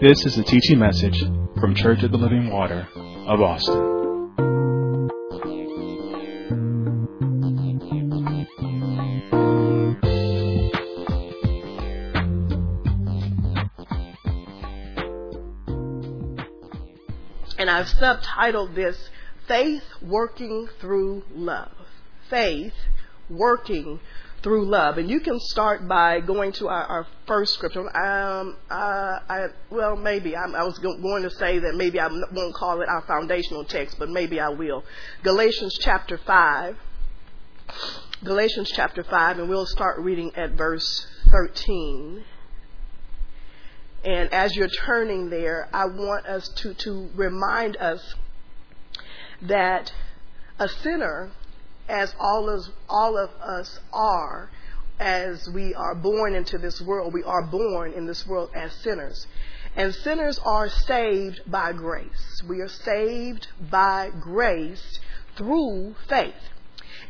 This is a teaching message from Church of the Living Water of Austin. And I've subtitled this Faith Working Through Love. Faith Working through love. And you can start by going to our, our first scripture. Um, uh, I, well, maybe I'm, i was going to say that maybe I won't call it our foundational text, but maybe I will. Galatians chapter five. Galatians chapter five, and we'll start reading at verse thirteen. And as you're turning there, I want us to, to remind us that a sinner as all of, all of us are, as we are born into this world, we are born in this world as sinners. And sinners are saved by grace. We are saved by grace through faith.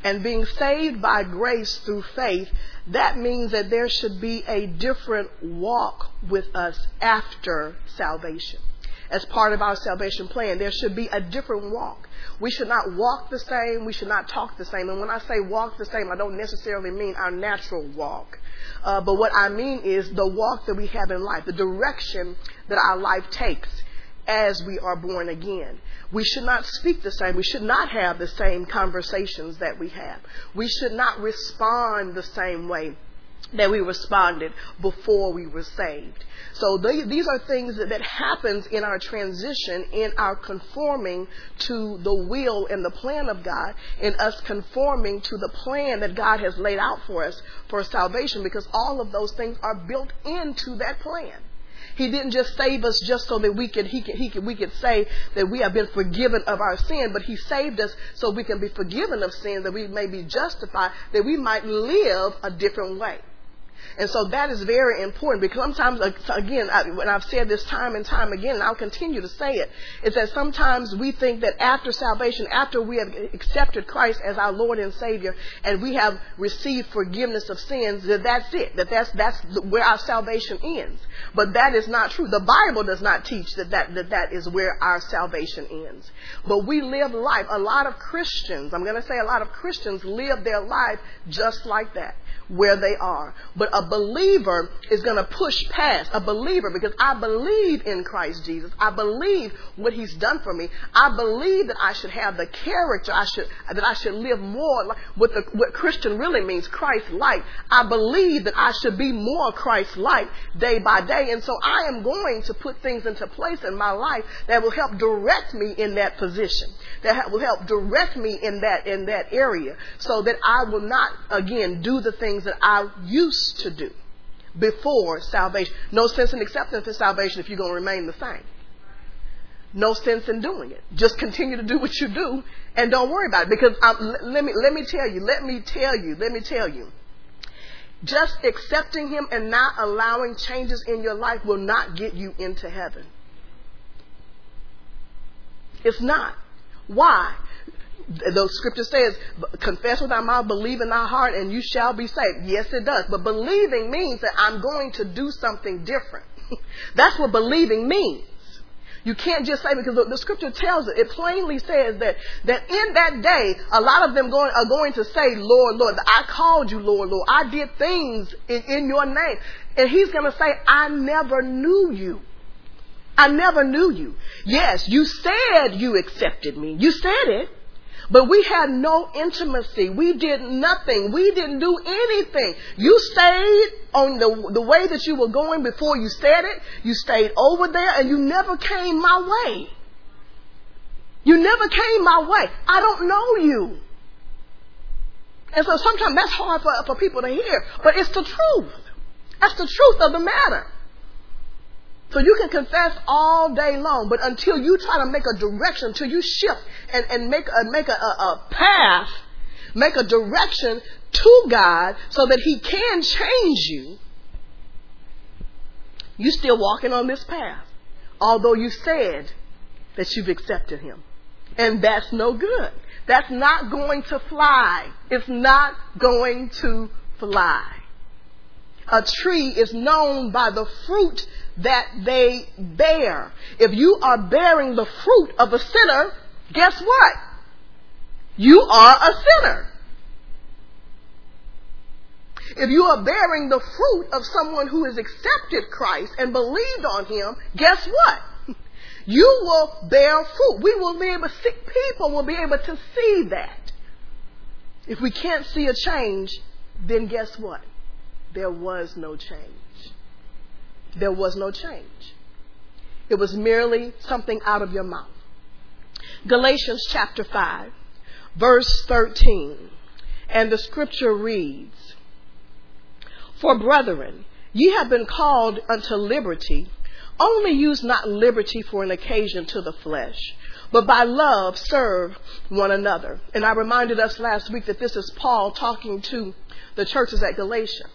And being saved by grace through faith, that means that there should be a different walk with us after salvation. As part of our salvation plan, there should be a different walk. We should not walk the same. We should not talk the same. And when I say walk the same, I don't necessarily mean our natural walk. Uh, but what I mean is the walk that we have in life, the direction that our life takes as we are born again. We should not speak the same. We should not have the same conversations that we have. We should not respond the same way that we responded before we were saved. So they, these are things that, that happens in our transition, in our conforming to the will and the plan of God, in us conforming to the plan that God has laid out for us for salvation, because all of those things are built into that plan. He didn't just save us just so that we could, he could, he could, we could say that we have been forgiven of our sin, but He saved us so we can be forgiven of sin, that we may be justified, that we might live a different way. And so that is very important because sometimes, uh, again, I, when I've said this time and time again, and I'll continue to say it, is that sometimes we think that after salvation, after we have accepted Christ as our Lord and Savior, and we have received forgiveness of sins, that that's it, that that's, that's where our salvation ends. But that is not true. The Bible does not teach that that, that, that is where our salvation ends. But we live life, a lot of Christians, I'm going to say a lot of Christians live their life just like that where they are. But a believer is going to push past a believer because I believe in Christ Jesus. I believe what he's done for me. I believe that I should have the character I should that I should live more like what the what Christian really means Christ like. I believe that I should be more Christ like day by day and so I am going to put things into place in my life that will help direct me in that position. That will help direct me in that in that area so that I will not again do the things things that I used to do before salvation. No sense in accepting for salvation if you're going to remain the same. No sense in doing it. Just continue to do what you do and don't worry about it. Because um, let me let me tell you, let me tell you, let me tell you. Just accepting Him and not allowing changes in your life will not get you into heaven. It's not. Why? The scripture says, confess with thy mouth, believe in thy heart, and you shall be saved. Yes, it does. But believing means that I'm going to do something different. That's what believing means. You can't just say because the, the, scripture tells it. It plainly says that that in that day, a lot of them going, are going to say, "Lord, Lord, I called you, Lord, Lord. I did things in, in your name," and He's going to say, "I never knew you." I never knew you. Yes, you said you accepted me. You said it. But we had no intimacy. We did nothing. We didn't do anything. You stayed on the, the way that you were going before you said it. You stayed over there and you never came my way. You never came my way. I don't know you. And so sometimes that's hard for, for people to hear, but it's the truth. That's the truth of the matter. So you can confess all day long, but until you try to make a direction, until you shift and, and make a make a, a, a path, make a direction to God so that He can change you, you're still walking on this path. Although you said that you've accepted Him. And that's no good. That's not going to fly. It's not going to fly. a tree is known by the fruit that they bear. If you are bearing the fruit of a sinner, guess what? You are a sinner. If you are bearing the fruit of someone who has accepted Christ and believed on Him, guess what? You will bear fruit. We will be able see, people will be able to see that. If we can't see a change, then guess what? There was no change. There was no change. It was merely something out of your mouth. Galatians chapter 5, verse 13. And the scripture reads, For brethren, ye have been called unto liberty. Only use not liberty for an occasion to the flesh, but by love serve one another. And I reminded us last week that this is Paul talking to the churches at Galatia.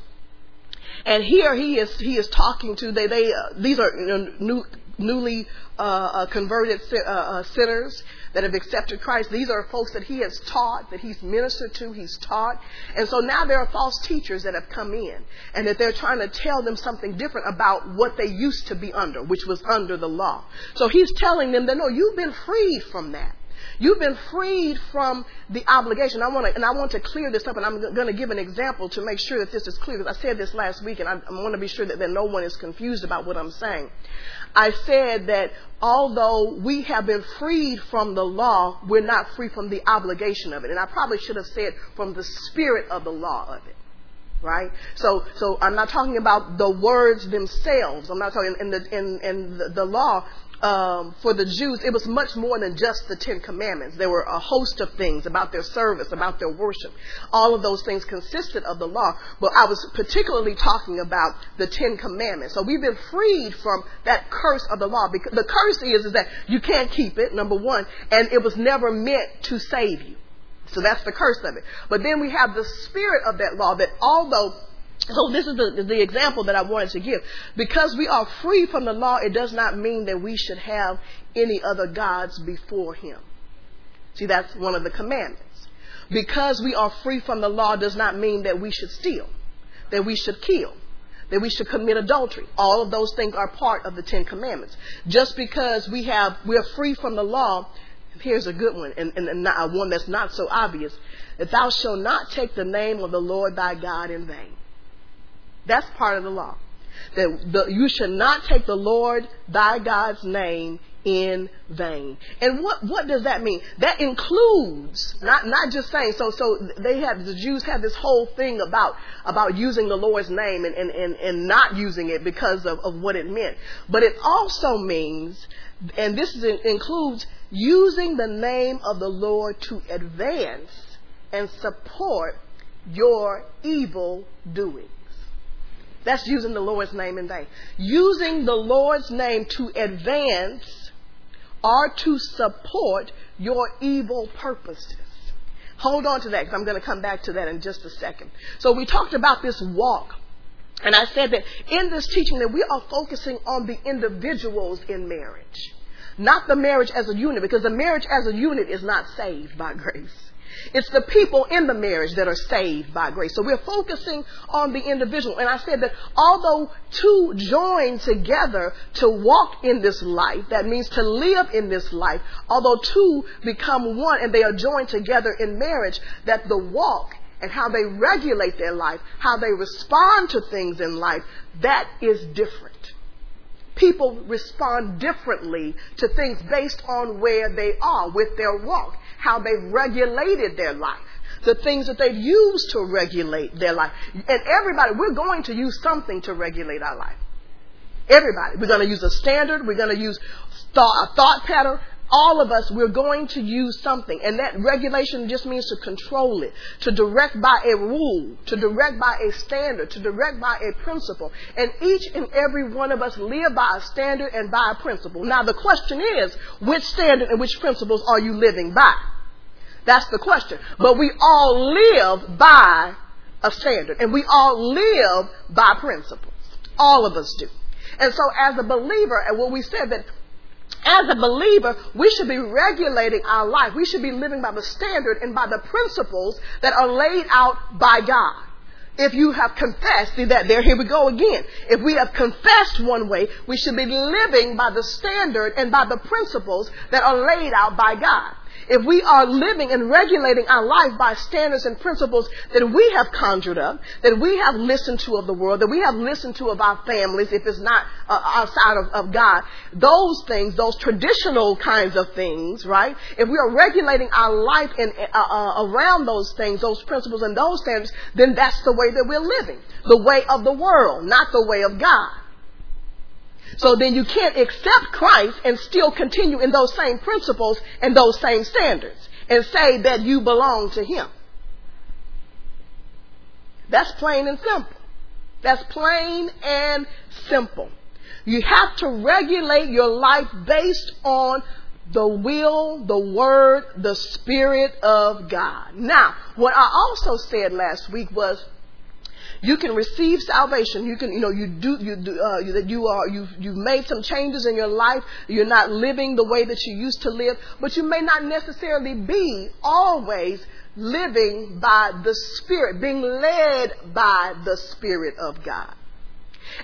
And here he is he is talking to they they uh, these are new, newly uh, uh, converted uh, uh, sinners that have accepted Christ. These are folks that he has taught, that he's ministered to, he's taught. And so now there are false teachers that have come in and that they're trying to tell them something different about what they used to be under, which was under the law. So he's telling them that no, you've been freed from that. You've been freed from the obligation. I want to, and I want to clear this up, and I'm going to give an example to make sure that this is clear. Because I said this last week, and I, I want to be sure that, that no one is confused about what I'm saying. I said that although we have been freed from the law, we're not free from the obligation of it. And I probably should have said from the spirit of the law of it. Right? So, so I'm not talking about the words themselves. I'm not talking in the, in, in the, the law um, for the Jews, it was much more than just the Ten Commandments. There were a host of things about their service, about their worship. All of those things consisted of the law, but I was particularly talking about the Ten Commandments. So we've been freed from that curse of the law. Because the curse is, is that you can't keep it, number one, and it was never meant to save you. So that's the curse of it. But then we have the spirit of that law that although so this is the, the example that I wanted to give. Because we are free from the law, it does not mean that we should have any other gods before him. See, that's one of the commandments. Because we are free from the law does not mean that we should steal, that we should kill, that we should commit adultery. All of those things are part of the Ten Commandments. Just because we have, we're free from the law, here's a good one, and, and, and one that's not so obvious, that thou shalt not take the name of the Lord thy God in vain. That's part of the law. That the, you should not take the Lord thy God's name in vain. And what, what does that mean? That includes not not just saying so so they have the Jews have this whole thing about about using the Lord's name and, and, and, and not using it because of, of what it meant. But it also means and this is, includes using the name of the Lord to advance and support your evil doing. That's using the Lord's name in vain. Using the Lord's name to advance or to support your evil purposes. Hold on to that because I'm going to come back to that in just a second. So we talked about this walk. And I said that in this teaching that we are focusing on the individuals in marriage, not the marriage as a unit, because the marriage as a unit is not saved by grace. It's the people in the marriage that are saved by grace. So we're focusing on the individual. And I said that although two join together to walk in this life, that means to live in this life, although two become one and they are joined together in marriage, that the walk and how they regulate their life, how they respond to things in life, that is different people respond differently to things based on where they are with their walk how they've regulated their life, the things that they've used to regulate their life. And everybody, we're going to use something to regulate our life. Everybody. We're going to use a standard. We're going to use thought, a thought pattern. All of us, we're going to use something. And that regulation just means to control it, to direct by a rule, to direct by a standard, to direct by a principle. And each and every one of us live by a standard and by a principle. Now the question is, which standard and which principles are you living by? That's the question. But we all live by a standard and we all live by principles. All of us do. And so as a believer, and what we said that as a believer, we should be regulating our life. We should be living by the standard and by the principles that are laid out by God. if you have confessed, see that there, here we go again. If we have confessed one way, we should be living by the standard and by the principles that are laid out by God if we are living and regulating our life by standards and principles that we have conjured up, that we have listened to of the world, that we have listened to of our families, if it's not uh, outside of, of, God, those things, those traditional kinds of things, right? If we are regulating our life in, uh, uh, around those things, those principles and those standards, then that's the way that we're living. The way of the world, not the way of God. So then you can't accept Christ and still continue in those same principles and those same standards and say that you belong to Him. That's plain and simple. That's plain and simple. You have to regulate your life based on the will, the word, the spirit of God. Now, what I also said last week was you can receive salvation. You can, you know, you do, you do, uh, you, that you are, you've, you've made some changes in your life. You're not living the way that you used to live, but you may not necessarily be always living by the Spirit, being led by the Spirit of God.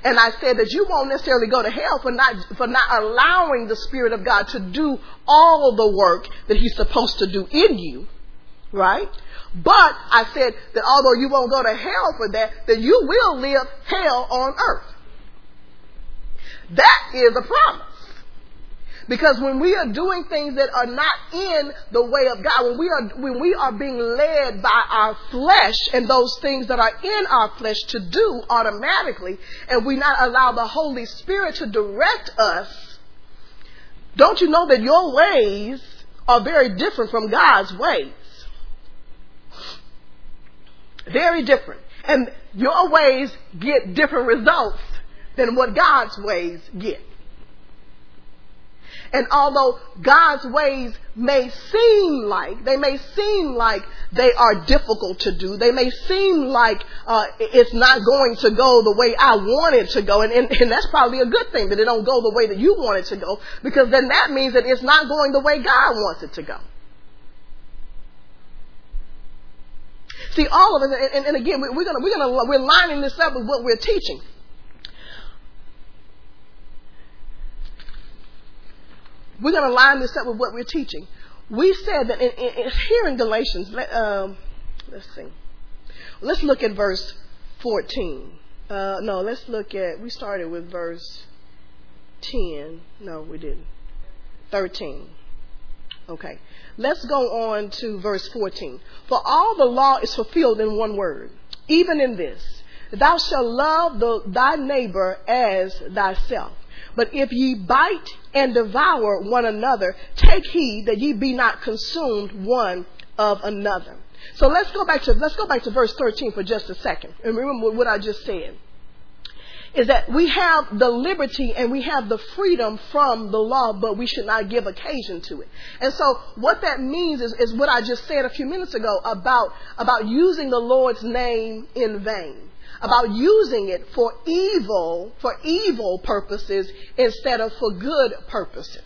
And I said that you won't necessarily go to hell for not, for not allowing the Spirit of God to do all the work that He's supposed to do in you, right? But I said that although you won't go to hell for that, that you will live hell on earth. That is a promise. Because when we are doing things that are not in the way of God, when we are, when we are being led by our flesh and those things that are in our flesh to do automatically, and we not allow the Holy Spirit to direct us, don't you know that your ways are very different from God's ways? Very different. And your ways get different results than what God's ways get. And although God's ways may seem like, they may seem like they are difficult to do, they may seem like uh, it's not going to go the way I want it to go, and, and, and that's probably a good thing that it don't go the way that you want it to go, because then that means that it's not going the way God wants it to go. See, all of it, and, and again, we're gonna, we're gonna, we're lining this up with what we're teaching. We're gonna line this up with what we're teaching. We said that in, in, in here in Galatians, let, um, let's see. Let's look at verse 14. Uh, no, let's look at, we started with verse 10. No, we didn't. 13. Okay. Let's go on to verse 14. For all the law is fulfilled in one word, even in this Thou shalt love the, thy neighbor as thyself. But if ye bite and devour one another, take heed that ye be not consumed one of another. So let's go back to let's go back to verse 13 for just a second. And remember what I just said is that we have the liberty and we have the freedom from the law, but we should not give occasion to it. And so what that means is, is what I just said a few minutes ago about, about using the Lord's name in vain. About using it for evil, for evil purposes instead of for good purposes.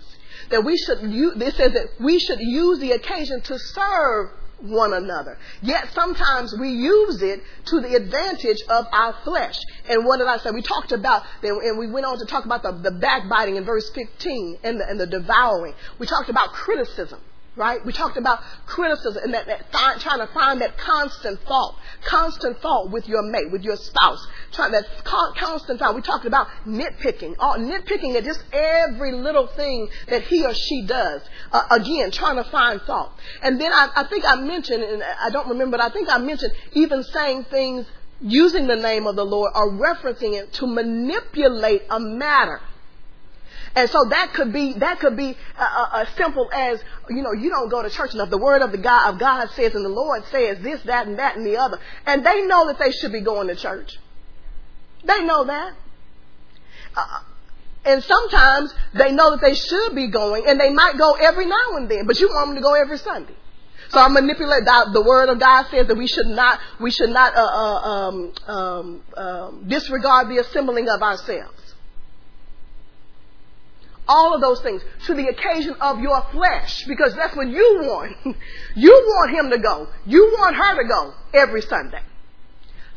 That we should, use, it says that we should use the occasion to serve one another. Yet sometimes we use it to the advantage of our flesh. And what did I say? We talked about, and we went on to talk about the, the backbiting in verse 15 and the, and the devouring. We talked about criticism right? We talked about criticism and that, that find, trying to find that constant fault, constant fault with your mate, with your spouse, trying that constant fault. We talked about nitpicking, all, nitpicking at just every little thing that he or she does. Uh, again, trying to find fault. And then I, I think I mentioned, and I don't remember, but I think I mentioned even saying things using the name of the Lord or referencing it to manipulate a matter and so that could be that could be uh, uh, as simple as you know you don't go to church enough. The word of the God of God says, and the Lord says this, that, and that, and the other, and they know that they should be going to church. They know that. Uh, and sometimes they know that they should be going, and they might go every now and then, but you want them to go every Sunday. So I manipulate. The word of God says that we should not, we should not uh, uh, um, um, um, disregard the assembling of ourselves all of those things to the occasion of your flesh because that's what you want. you want him to go. You want her to go every Sunday.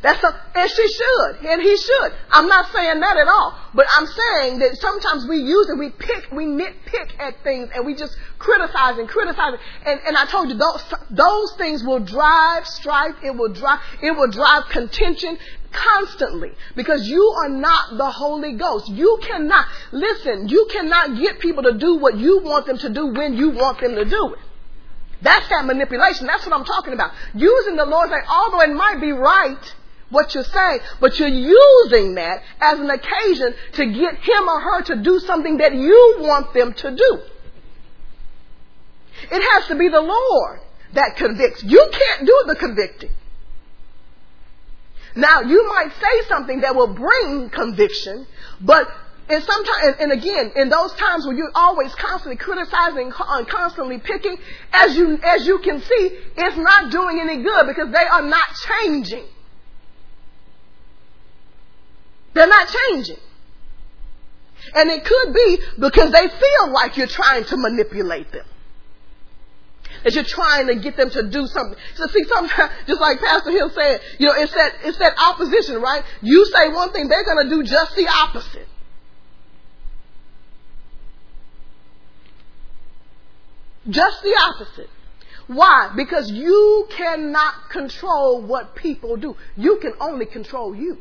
That's a, and she should, and he should. I'm not saying that at all, but I'm saying that sometimes we use it, we pick, we nitpick at things, and we just criticize and criticize. And, and I told you those those things will drive strife. It will drive it will drive contention constantly because you are not the Holy Ghost. You cannot listen. You cannot get people to do what you want them to do when you want them to do it. That's that manipulation. That's what I'm talking about. Using the Lord's name, although it might be right what you're saying, but you're using that as an occasion to get him or her to do something that you want them to do. It has to be the Lord that convicts. You can't do the convicting. Now, you might say something that will bring conviction, but and sometimes, and again, in those times where you're always constantly criticizing and constantly picking, as you as you can see, it's not doing any good because they are not changing. They're not changing. And it could be because they feel like you're trying to manipulate them. That you're trying to get them to do something. So see, sometimes, just like Pastor Hill said, you know, it's that, it's that opposition, right? You say one thing, they're going to do just the opposite. Just the opposite. Why? Because you cannot control what people do. You can only control you.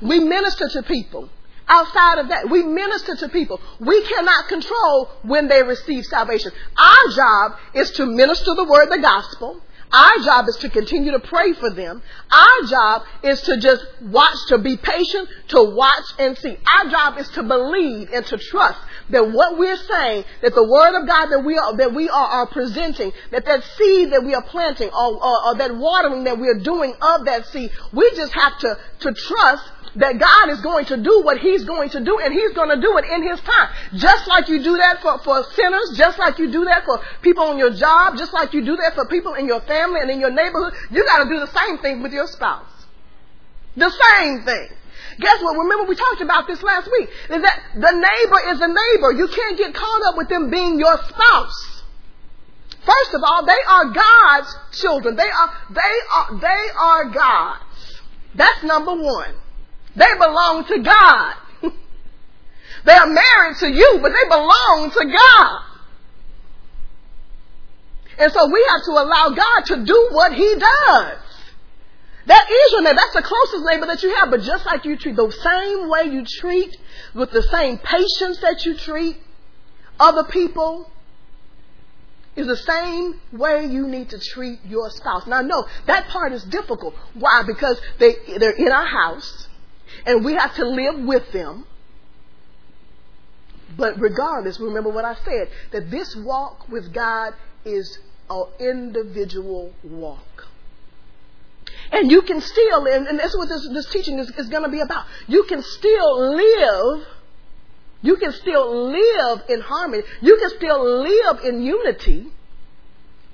We minister to people. Outside of that, we minister to people. We cannot control when they receive salvation. Our job is to minister the word, the gospel. Our job is to continue to pray for them. Our job is to just watch, to be patient, to watch and see. Our job is to believe and to trust that what we're saying, that the word of God that we are, that we are, are presenting, that that seed that we are planting or, or, or that watering that we are doing of that seed, we just have to, to trust that God is going to do what He's going to do and He's going to do it in His time. Just like you do that for, for sinners, just like you do that for people on your job, just like you do that for people in your family and in your neighborhood, you got to do the same thing with your spouse. The same thing. Guess what? Remember we talked about this last week. Is that the neighbor is a neighbor. You can't get caught up with them being your spouse. First of all, they are God's children. They are, they are, they are God's. That's number one. They belong to God. they are married to you, but they belong to God. And so we have to allow God to do what He does. That is your neighbor. That's the closest neighbor that you have. But just like you treat the same way you treat, with the same patience that you treat other people, is the same way you need to treat your spouse. Now, no, that part is difficult. Why? Because they, they're in our house and we have to live with them. But regardless, remember what I said that this walk with God is an individual walk. And you can still, and, and that's what this, this teaching is, is going to be about. You can still live, you can still live in harmony, you can still live in unity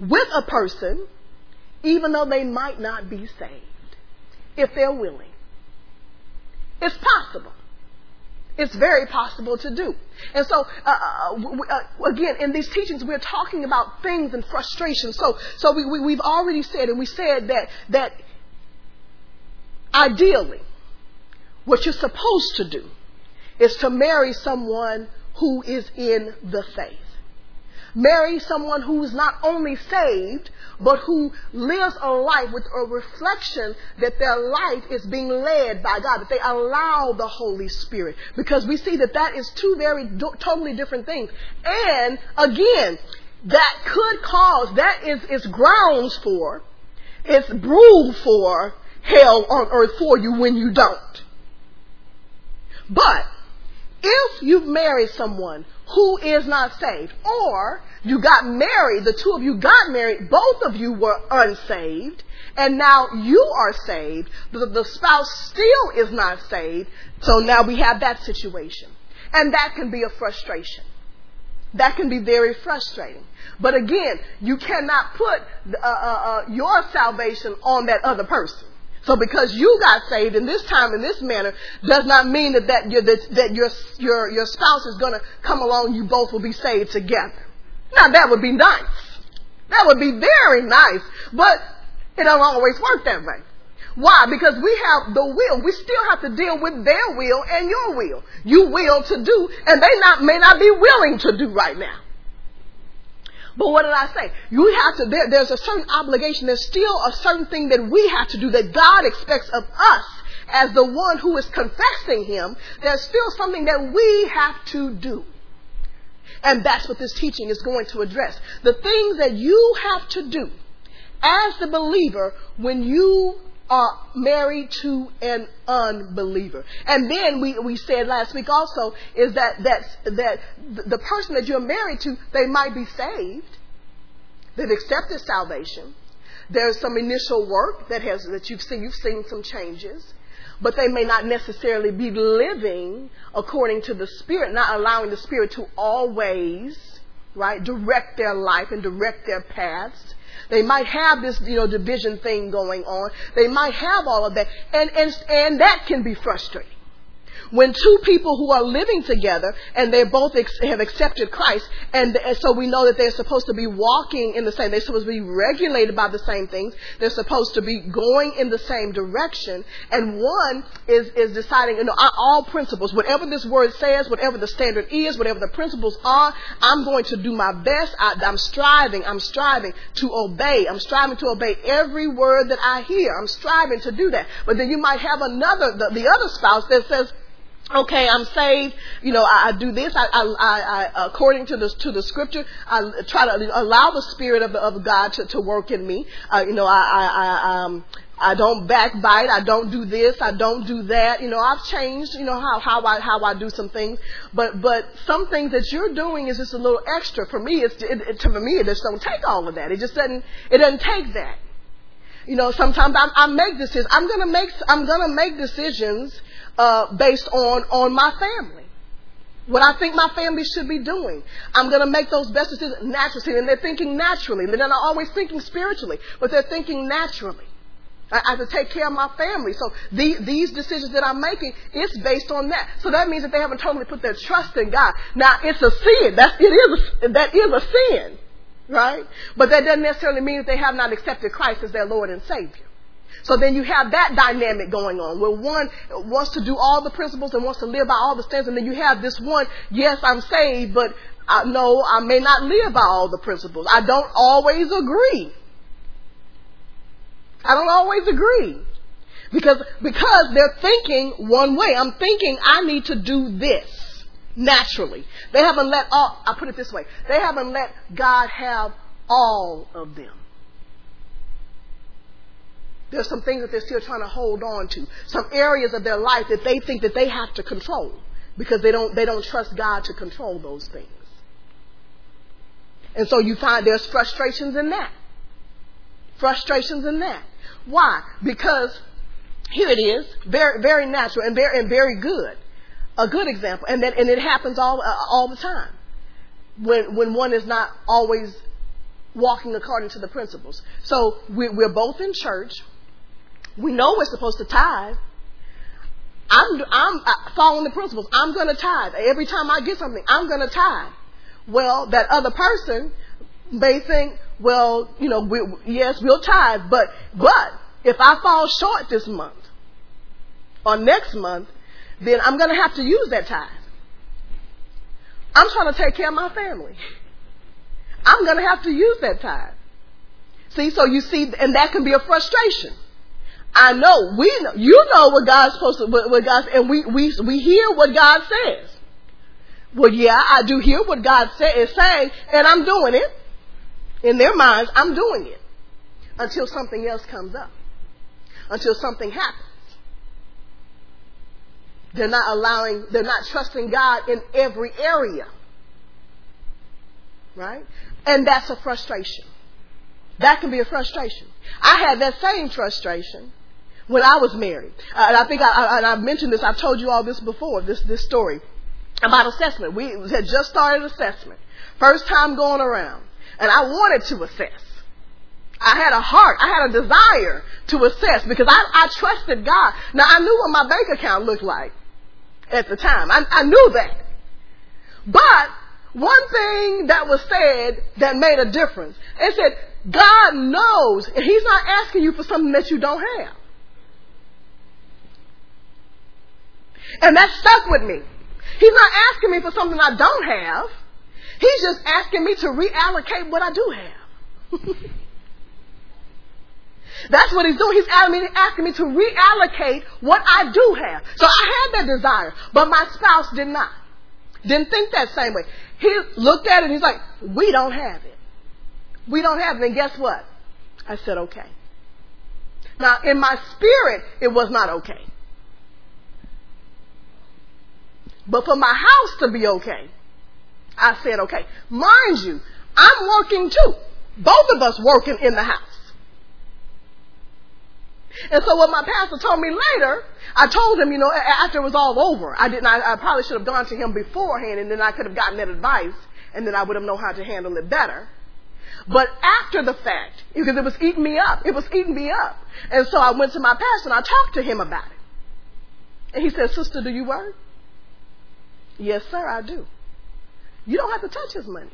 with a person, even though they might not be saved, if they're willing. It's possible. It's very possible to do. And so, uh, uh, uh, again, in these teachings, we're talking about things and frustration. So, so we, we, we've already said, and we said that, that ideally, what you're supposed to do is to marry someone who is in the faith. Marry someone who is not only saved, but who lives a life with a reflection that their life is being led by God, that they allow the Holy Spirit. Because we see that that is two very do- totally different things. And again, that could cause, that is, is grounds for, it's brewed for hell on earth for you when you don't. But if you've married someone who is not saved, or you got married, the two of you got married, both of you were unsaved, and now you are saved, but the spouse still is not saved, so now we have that situation. And that can be a frustration. That can be very frustrating. But again, you cannot put uh, uh, uh, your salvation on that other person. So because you got saved in this time in this manner does not mean that that, that, that your, your, your spouse is going to come along you both will be saved together. Now that would be nice. That would be very nice. But It don't always work that way. Why? Because we have the will. We still have to deal with their will and your will. You will to do, and they not may not be willing to do right now. But what did I say? You have to, there, there's a certain obligation. There's still a certain thing that we have to do that God expects of us as the one who is confessing Him. There's still something that we have to do. And that's what this teaching is going to address. The things that you have to do as the believer when you are married to an unbeliever. And then we, we said last week also is that, that, that the person that you're married to, they might be saved. They've accepted salvation. There's some initial work that has, that you've seen, you've seen some changes. But they may not necessarily be living according to the Spirit, not allowing the Spirit to always, right, direct their life and direct their paths. They might have this, you know, division thing going on. They might have all of that. And, and, and that can be frustrating. When two people who are living together and they both ex- have accepted Christ, and, and, so we know that they're supposed to be walking in the same, they're supposed to be regulated by the same things, they're supposed to be going in the same direction, and one is, is deciding, you know, all principles, whatever this word says, whatever the standard is, whatever the principles are, I'm going to do my best, I, I'm striving, I'm striving to obey, I'm striving to obey every word that I hear, I'm striving to do that. But then you might have another, the, the other spouse that says, okay, I'm saved. You know, I, I do this. I, I, I, according to the to the scripture, I try to allow the spirit of, of God to, to work in me. Uh, you know, I, I, I um. I don't backbite. I don't do this. I don't do that. You know, I've changed. You know how how I how I do some things, but but some things that you're doing is just a little extra. For me, it's it, it, to me it just don't take all of that. It just doesn't it doesn't take that. You know, sometimes I, I make decisions. I'm gonna make I'm gonna make decisions uh, based on on my family. What I think my family should be doing. I'm going to make those best decisions naturally. And they're thinking naturally. They're not always thinking spiritually, but they're thinking naturally. I have to take care of my family. So the, these decisions that I'm making, it's based on that. So that means that they haven't totally put their trust in God. Now it's a sin. That's, it is a, that is a sin. Right? But that doesn't necessarily mean that they have not accepted Christ as their Lord and Savior. So then you have that dynamic going on where one wants to do all the principles and wants to live by all the standards, and then you have this one, yes, I'm saved, but I, no, I may not live by all the principles. I don't always agree. I don't always agree. Because, because they're thinking one way. I'm thinking I need to do this naturally. They haven't let all, I put it this way, they haven't let God have all of them. There's some things that they're still trying to hold on to. Some areas of their life that they think that they have to control because they don't, they don't trust God to control those things. And so you find there's frustrations in that. Frustrations in that. Why? Because here it is, very, very natural and very, and very good. A good example. And that, and it happens all, uh, all the time. When, when one is not always walking according to the principles. So we're, we're both in church. We know we're supposed to tithe. I'm, I'm uh, following the principles. I'm going to tithe. Every time I get something, I'm going to tithe. Well, that other person may think, well, you know, we, yes, we'll tithe, but, but if I fall short this month or next month, then I'm going to have to use that tithe. I'm trying to take care of my family. I'm going to have to use that tithe. See, so you see, and that can be a frustration. I know, we know, you know what God's supposed to, what, what God, and we, we, we hear what God says. Well, yeah, I do hear what God say, is saying, and I'm doing it. In their minds, I'm doing it. Until something else comes up. Until something happens. They're not allowing, they're not trusting God in every area. Right? And that's a frustration. That can be a frustration. I had that same frustration when I was married. Uh, and I think I, I, and I've mentioned this, I've told you all this before, this, this story about assessment. We had just started assessment. First time going around. And I wanted to assess. I had a heart, I had a desire to assess because I, I trusted God. Now I knew what my bank account looked like at the time. I, I knew that. But one thing that was said that made a difference, it said, God knows, and He's not asking you for something that you don't have. And that stuck with me. He's not asking me for something I don't have. He's just asking me to reallocate what I do have. That's what he's doing. He's asking me to reallocate what I do have. So I had that desire, but my spouse did not. Didn't think that same way. He looked at it and he's like, we don't have it. We don't have it. And guess what? I said, okay. Now, in my spirit, it was not okay. But for my house to be okay, I said, okay. Mind you, I'm working too. Both of us working in the house. And so what my pastor told me later, I told him, you know, after it was all over, I didn't, I, I probably should have gone to him beforehand and then I could have gotten that advice and then I would have known how to handle it better. But after the fact, because it was eating me up, it was eating me up. And so I went to my pastor and I talked to him about it. And he said, sister, do you work? Yes, sir, I do. You don't have to touch his money.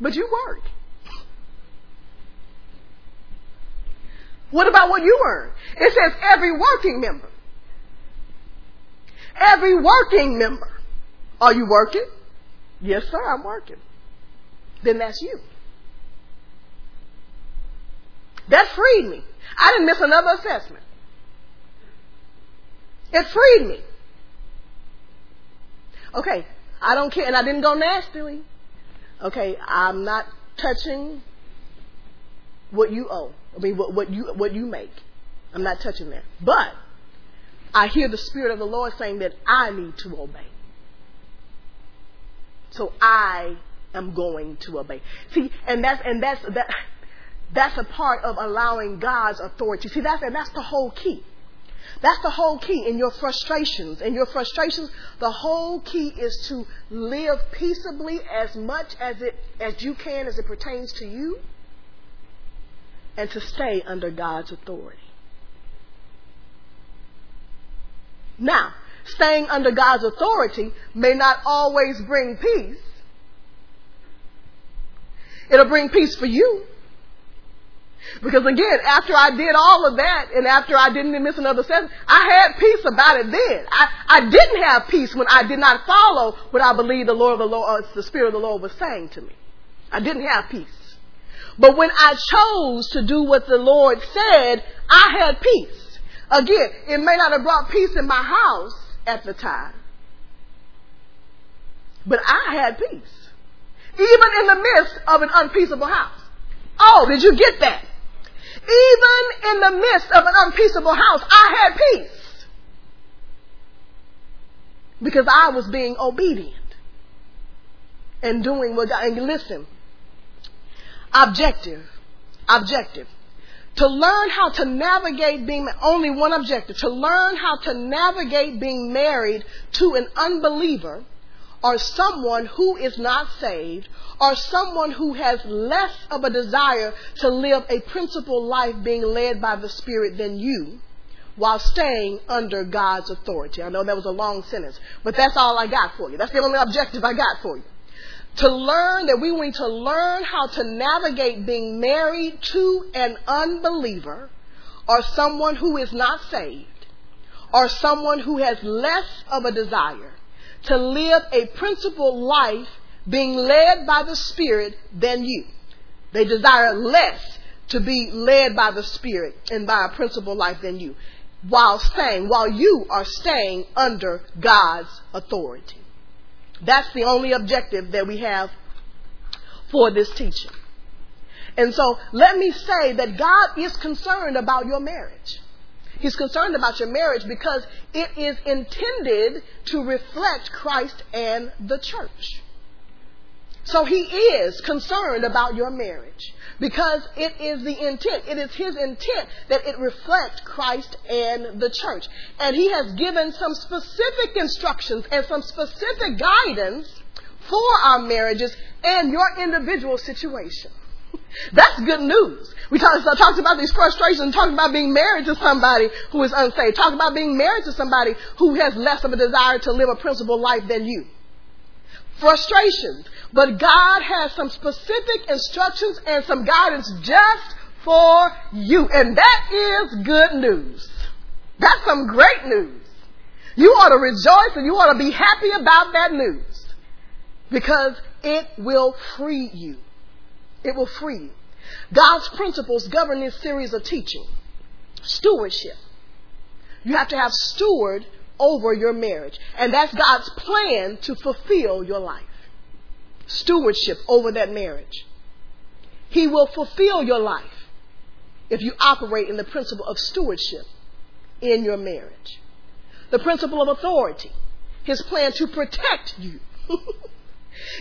But you work. What about what you earn? It says every working member. Every working member. Are you working? Yes, sir, I'm working. Then that's you. That freed me. I didn't miss another assessment. It freed me. Okay, I don't care, and I didn't go nastily. Okay, I'm not touching what you owe. I mean, what, what you what you make. I'm not touching that. But I hear the Spirit of the Lord saying that I need to obey. So I am going to obey. See, and that's and that's that that's a part of allowing God's authority. See, that's and that's the whole key. That's the whole key in your frustrations. In your frustrations, the whole key is to live peaceably as much as it as you can as it pertains to you and to stay under God's authority. Now, staying under God's authority may not always bring peace. It'll bring peace for you. Because again, after I did all of that and after I didn't miss another session, I had peace about it then. I, I didn't have peace when I did not follow what I believed the Lord the Lord, uh, the Spirit of the Lord was saying to me. I didn't have peace. But when I chose to do what the Lord said, I had peace. Again, it may not have brought peace in my house at the time, but I had peace. Even in the midst of an unpeaceable house. Oh, did you get that? Even in the midst of an unpeaceable house, I had peace. Because I was being obedient and doing what God, and listen, objective, objective. To learn how to navigate being, only one objective, to learn how to navigate being married to an unbeliever or someone who is not saved or someone who has less of a desire to live a principled life being led by the Spirit than you while staying under God's authority. I know that was a long sentence, but that's all I got for you. That's the only objective I got for you to learn that we need to learn how to navigate being married to an unbeliever or someone who is not saved or someone who has less of a desire to live a principled life being led by the Spirit than you. They desire less to be led by the Spirit and by a principled life than you while staying, while you are staying under God's authority. That's the only objective that we have for this teaching. And so let me say that God is concerned about your marriage. He's concerned about your marriage because it is intended to reflect Christ and the church. So he is concerned about your marriage because it is the intent. It is his intent that it reflect Christ and the church. And he has given some specific instructions and some specific guidance for our marriages and your individual situation. That's good news. We talked, talked about these frustrations, talking about being married to somebody who is unsaved, talking about being married to somebody who has less of a desire to live a principled life than you frustrations. But God has some specific instructions and some guidance just for you. And that is good news. That's some great news. You ought to rejoice and you ought to be happy about that news because it will free you. It will free you. God's principles govern this series of teaching. Stewardship. You have to have steward over your marriage. And that's God's plan to fulfill your life. Stewardship over that marriage. He will fulfill your life if you operate in the principle of stewardship in your marriage. The principle of authority. His plan to protect you.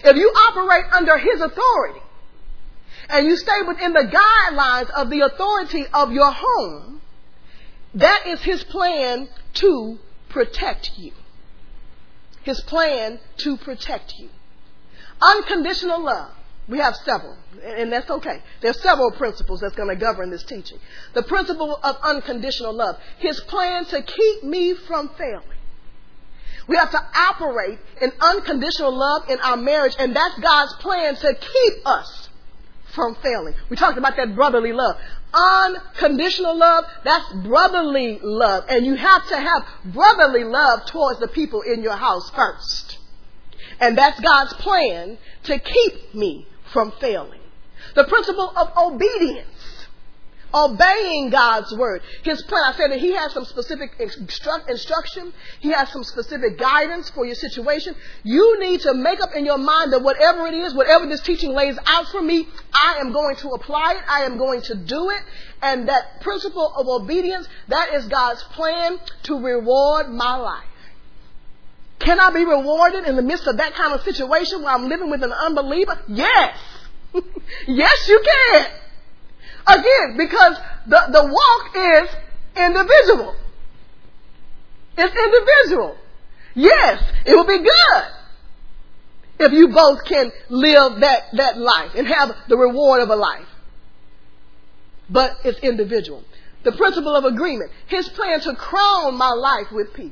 if you operate under His authority and you stay within the guidelines of the authority of your home, that is His plan to protect you. His plan to protect you. Unconditional love. We have several, and that's okay. There's several principles that's going to govern this teaching. The principle of unconditional love. His plan to keep me from failing. We have to operate in unconditional love in our marriage, and that's God's plan to keep us from failing. We talked about that brotherly love. Unconditional love, that's brotherly love. And you have to have brotherly love towards the people in your house first. And that's God's plan to keep me from failing. The principle of obedience. Obeying God's word. His plan, I said that He has some specific instru- instruction. He has some specific guidance for your situation. You need to make up in your mind that whatever it is, whatever this teaching lays out for me, I am going to apply it. I am going to do it. And that principle of obedience, that is God's plan to reward my life. Can I be rewarded in the midst of that kind of situation where I'm living with an unbeliever? Yes. yes, you can. Again, because the, the walk is individual. It's individual. Yes, it will be good if you both can live that, that life and have the reward of a life. But it's individual. The principle of agreement. His plan to crown my life with peace.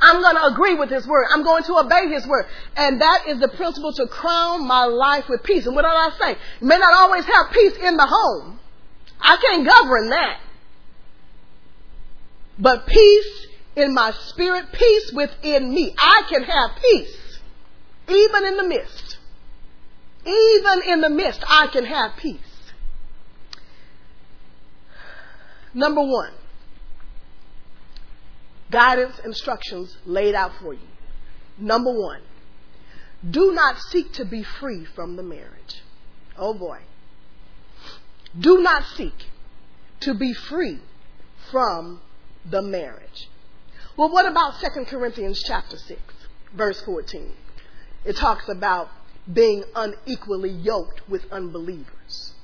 I'm going to agree with His word. I'm going to obey His word. And that is the principle to crown my life with peace. And what did I say? You may not always have peace in the home. I can't govern that. But peace in my spirit, peace within me. I can have peace. Even in the midst. Even in the midst, I can have peace. Number one, guidance instructions laid out for you. Number one, do not seek to be free from the marriage. Oh boy. Do not seek to be free from the marriage. Well, what about 2 Corinthians chapter 6, verse 14? It talks about being unequally yoked with unbelievers.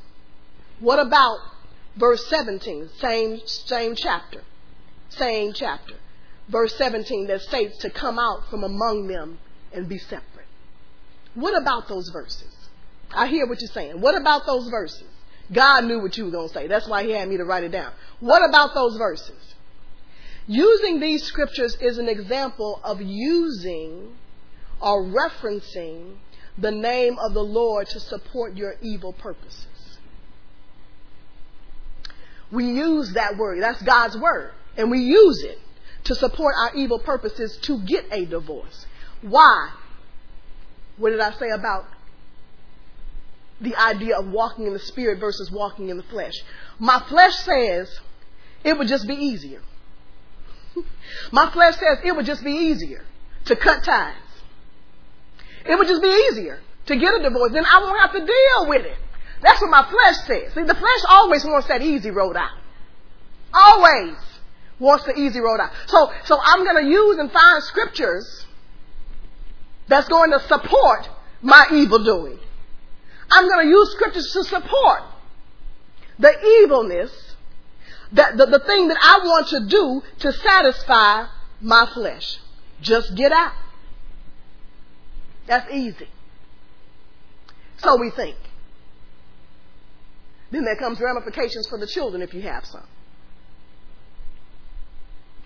What about verse 17, same, same chapter, same chapter verse 17 that states to come out from among them and be separate. What about those verses? I hear what you're saying. What about those verses? God knew what you were going to say. That's why He had me to write it down. What about those verses? Using these scriptures is an example of using or referencing the name of the Lord to support your evil purposes. We use that word. That's God's word. And we use it to support our evil purposes to get a divorce. Why? What did I say about the idea of walking in the spirit versus walking in the flesh? My flesh says it would just be easier. My flesh says it would just be easier to cut ties. It would just be easier to get a divorce. Then I won't have to deal with it. That's what my flesh says. See, the flesh always wants that easy road out. Always wants the easy road out. So, so I'm going to use and find scriptures that's going to support my evil doing. I'm going to use scriptures to support the evilness, that the, the thing that I want to do to satisfy my flesh. Just get out. That's easy. So we think. Then there comes ramifications for the children if you have some.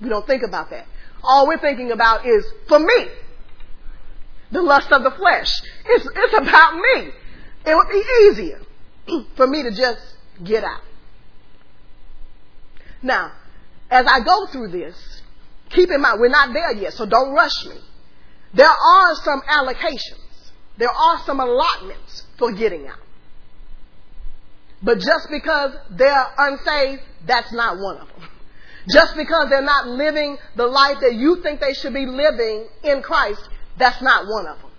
We don't think about that. All we're thinking about is for me. the lust of the flesh. It's, it's about me. It would be easier for me to just get out. Now, as I go through this, keep in mind, we're not there yet, so don't rush me. There are some allocations. There are some allotments for getting out. But just because they're unsaved, that's not one of them. Just because they're not living the life that you think they should be living in Christ, that's not one of them.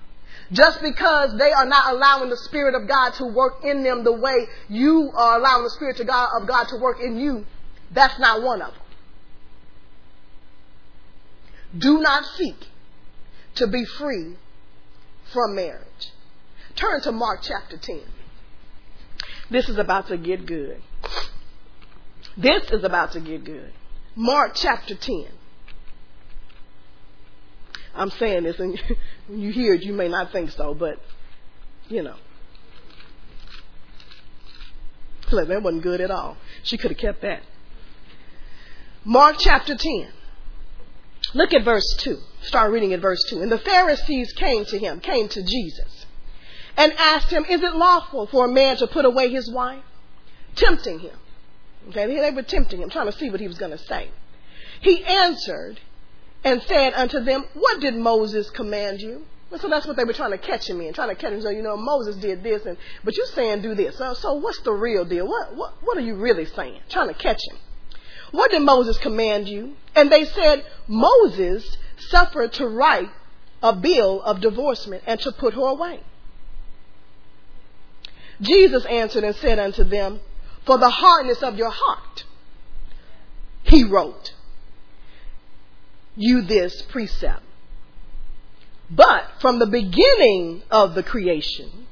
Just because they are not allowing the Spirit of God to work in them the way you are allowing the Spirit of God, to work in you, that's not one of them. Do not seek to be free from marriage. Turn to Mark chapter 10. This is about to get good. This is about to get good. Mark chapter 10. I'm saying this, and when you hear it, you may not think so, but, you know. Like, that wasn't good at all. She could have kept that. Mark chapter 10. Look at verse 2. Start reading at verse 2. And the Pharisees came to him, came to Jesus, and asked him, Is it lawful for a man to put away his wife? Tempting him. Okay, they were tempting him, trying to see what he was going to say. He answered and said unto them, What did Moses command you? And so that's what they were trying to catch him in, trying to catch him. So you know, Moses did this, and but you're saying do this. So, so what's the real deal? What what what are you really saying? Trying to catch him. What did Moses command you? And they said, Moses suffered to write a bill of divorcement and to put her away. Jesus answered and said unto them, For the hardness of your heart, he wrote you this precept. But from the beginning of the creation,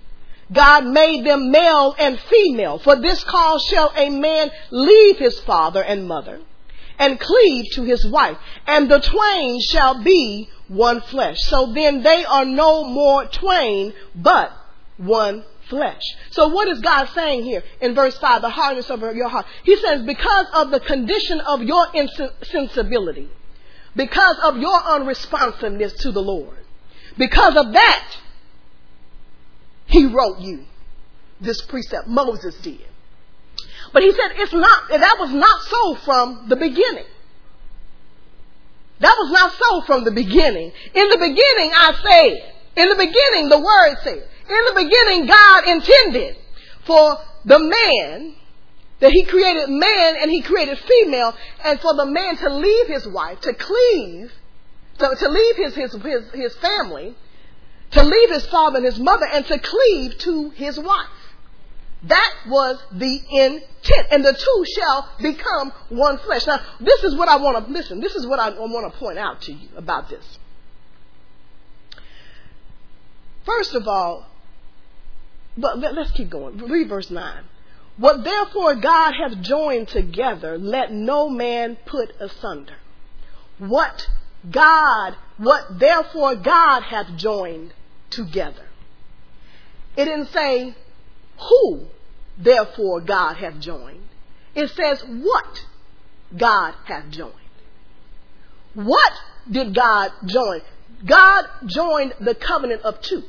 God made them male and female. For this cause shall a man leave his father and mother and cleave to his wife, and the twain shall be one flesh. So then they are no more twain, but one flesh. So what is God saying here in verse 5, the hardness of your heart? He says, because of the condition of your insensibility, because of your unresponsiveness to the Lord, because of that, he wrote you this precept. Moses did. But he said it's not, that was not so from the beginning. That was not so from the beginning. In the beginning, I said, in the beginning, the word said, in the beginning, God intended for the man that he created man and he created female, and for the man to leave his wife, to cleave, to, to leave his, his, his, his family, to leave his father and his mother, and to cleave to his wife. That was the intent. And the two shall become one flesh. Now, this is what I want to, listen, this is what I want to point out to you about this. First of all, but let's keep going. Read verse 9. What therefore God hath joined together, let no man put asunder. What God, what therefore God hath joined together. It didn't say who therefore God hath joined. It says what God hath joined. What did God join? God joined the covenant of two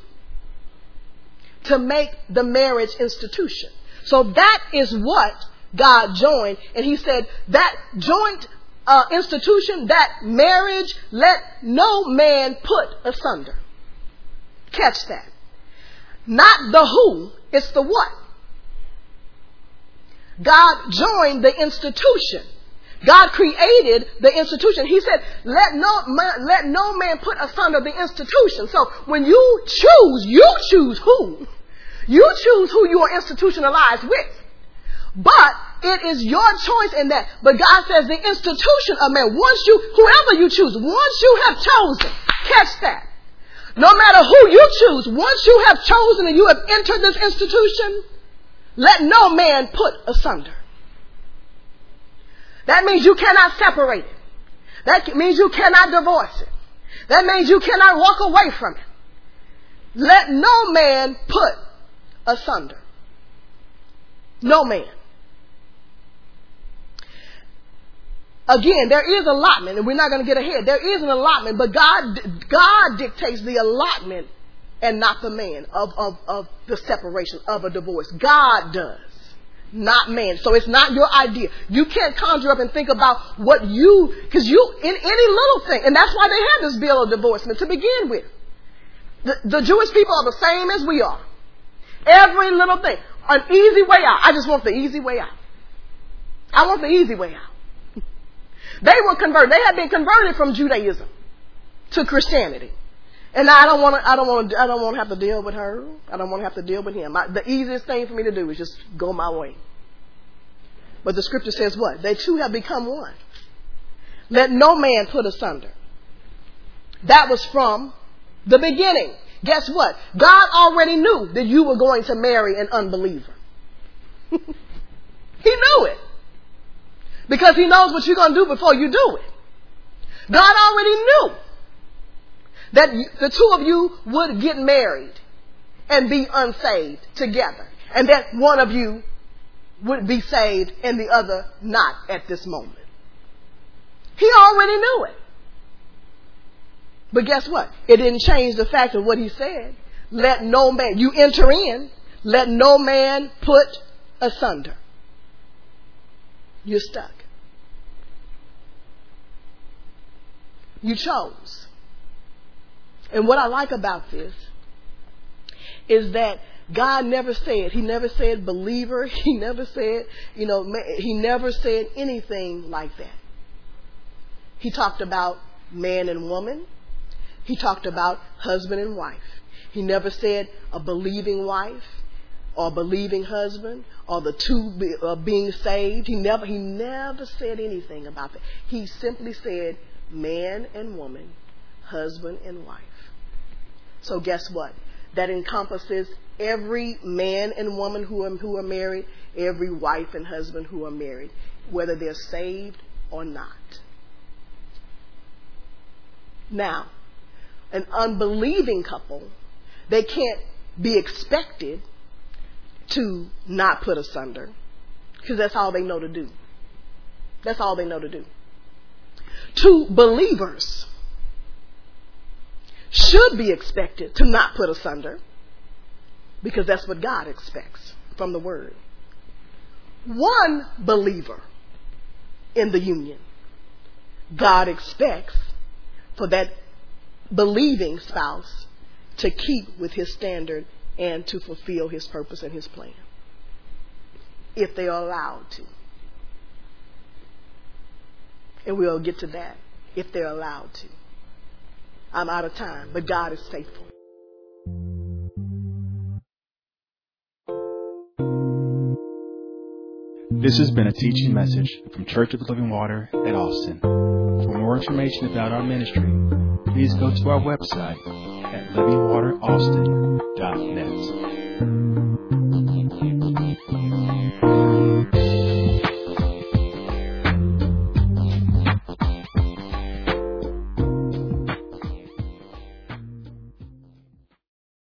to make the marriage institution. So that is what God joined. And he said that joint uh, institution, that marriage, let no man put asunder. Catch that. Not the who, it's the what. God joined the institution. God created the institution. He said, let no, man, let no man put asunder the institution. So when you choose, you choose who. You choose who you are institutionalized with. But it is your choice in that. But God says the institution of man, once you, whoever you choose, once you have chosen, catch that. No matter who you choose, once you have chosen and you have entered this institution, let no man put asunder. That means you cannot separate it. That means you cannot divorce it. That means you cannot walk away from it. Let no man put asunder. No man. Again, there is allotment, and we're not going to get ahead. There is an allotment, but God, God dictates the allotment and not the man of, of, of the separation of a divorce. God does, not man. So it's not your idea. You can't conjure up and think about what you, because you, in any little thing, and that's why they have this bill of divorcement to begin with. The, the Jewish people are the same as we are. Every little thing. An easy way out. I just want the easy way out. I want the easy way out. They were converted. They had been converted from Judaism to Christianity. And I don't want to, I don't want to, I don't want to have to deal with her. I don't want to have to deal with him. I, the easiest thing for me to do is just go my way. But the scripture says what? They two have become one. Let no man put asunder. That was from the beginning. Guess what? God already knew that you were going to marry an unbeliever. he knew it. Because he knows what you're going to do before you do it. God already knew that the two of you would get married and be unsaved together. And that one of you would be saved and the other not at this moment. He already knew it. But guess what? It didn't change the fact of what he said. Let no man, you enter in, let no man put asunder. You're stuck. You chose. And what I like about this is that God never said, He never said believer, He never said, you know, He never said anything like that. He talked about man and woman. He talked about husband and wife. He never said a believing wife or believing husband or the two be, uh, being saved. He never, he never said anything about that. He simply said man and woman, husband and wife. So guess what? That encompasses every man and woman who are, who are married, every wife and husband who are married, whether they're saved or not. Now, an unbelieving couple, they can't be expected to not put asunder because that's all they know to do. That's all they know to do. Two believers should be expected to not put asunder because that's what God expects from the Word. One believer in the union, God expects for that believing spouse to keep with his standard and to fulfill his purpose and his plan if they are allowed to. And we'll get to that if they're allowed to. I'm out of time, but God is faithful. This has been a teaching message from Church of the Living Water at Austin. For more information about our ministry, please go to our website at livingwateraustin.net.